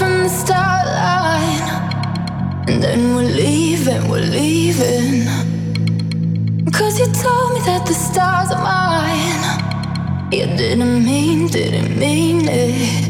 from the start line. And then we're leaving, we're leaving. Cause you told me that the stars are mine. You didn't mean, didn't mean it.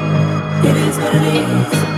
It is what it is.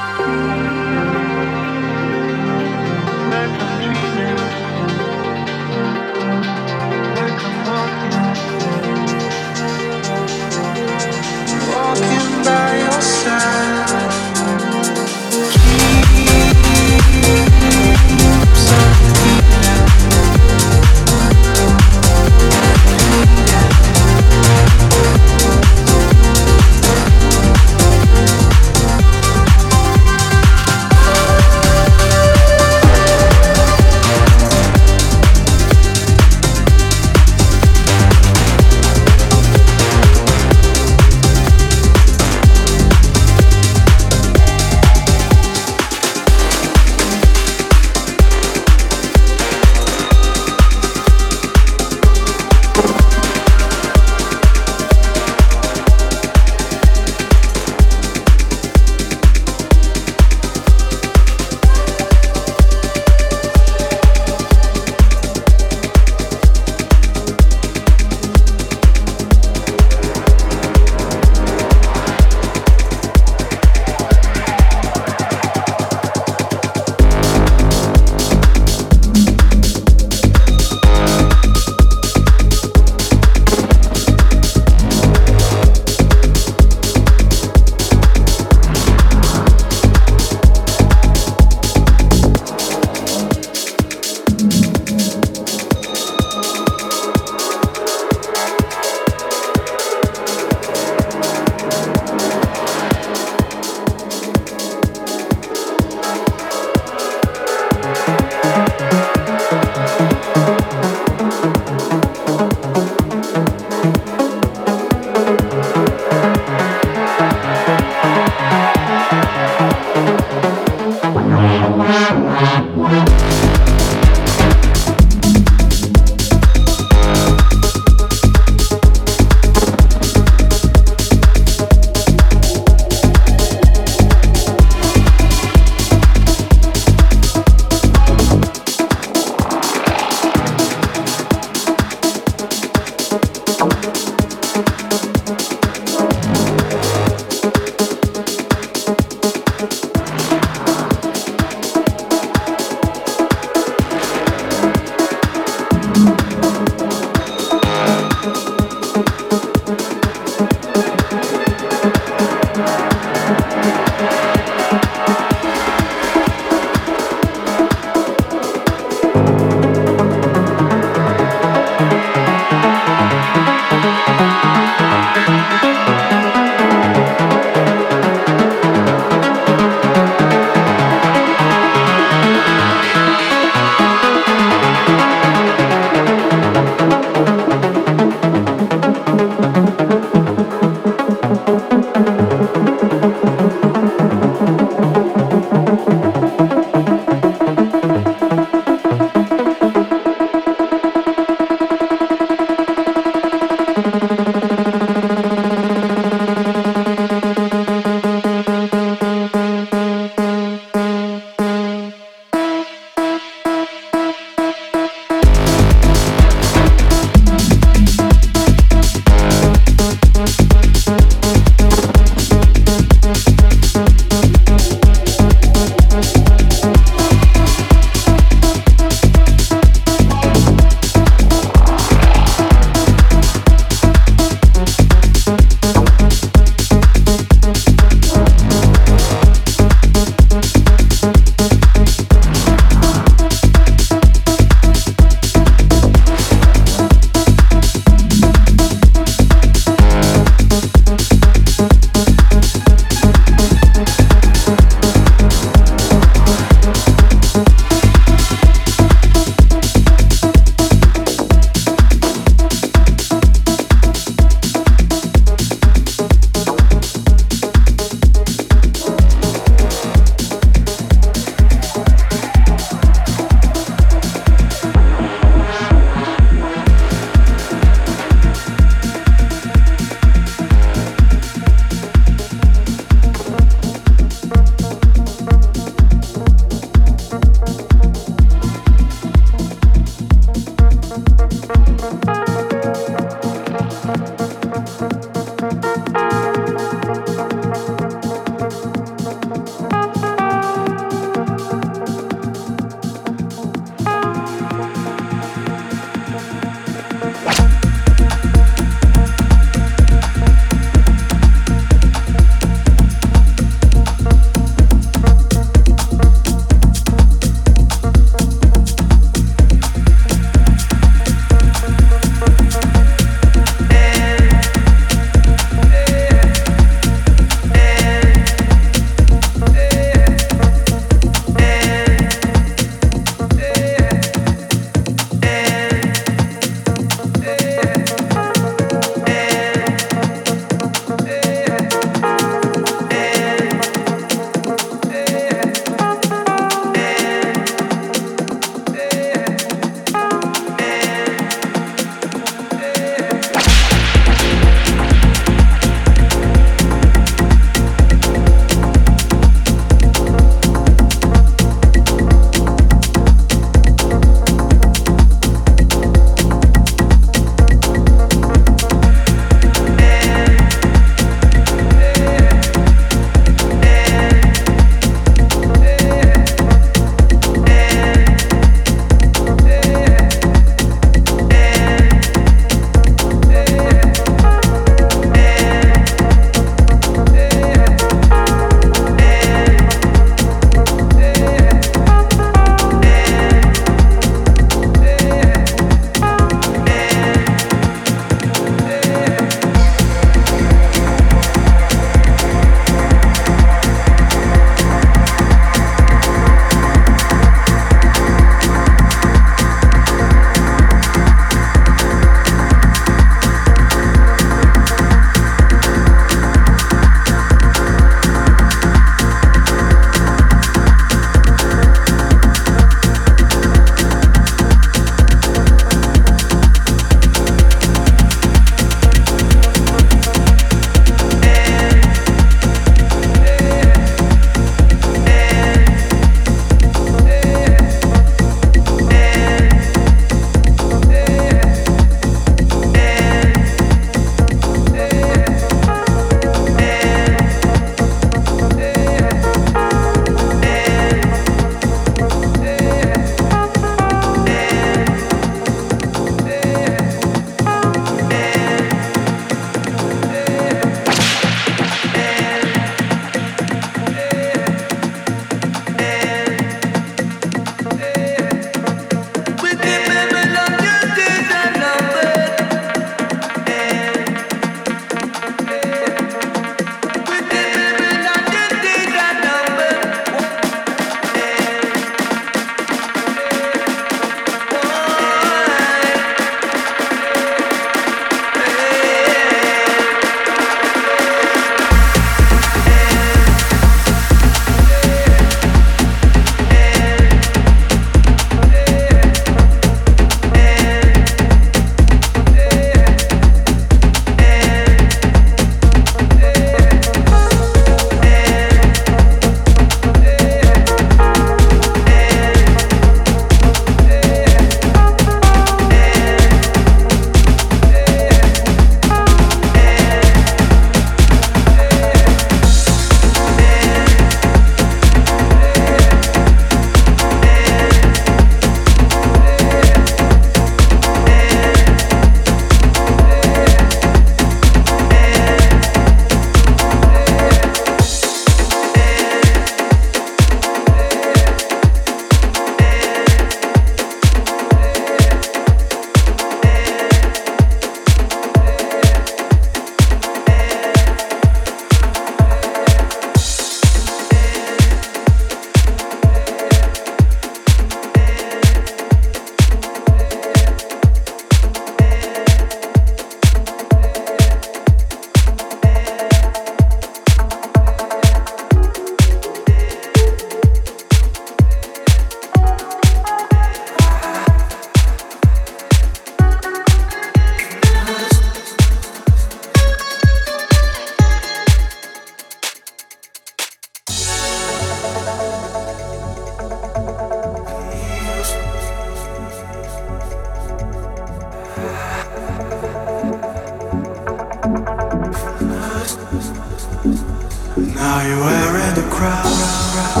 The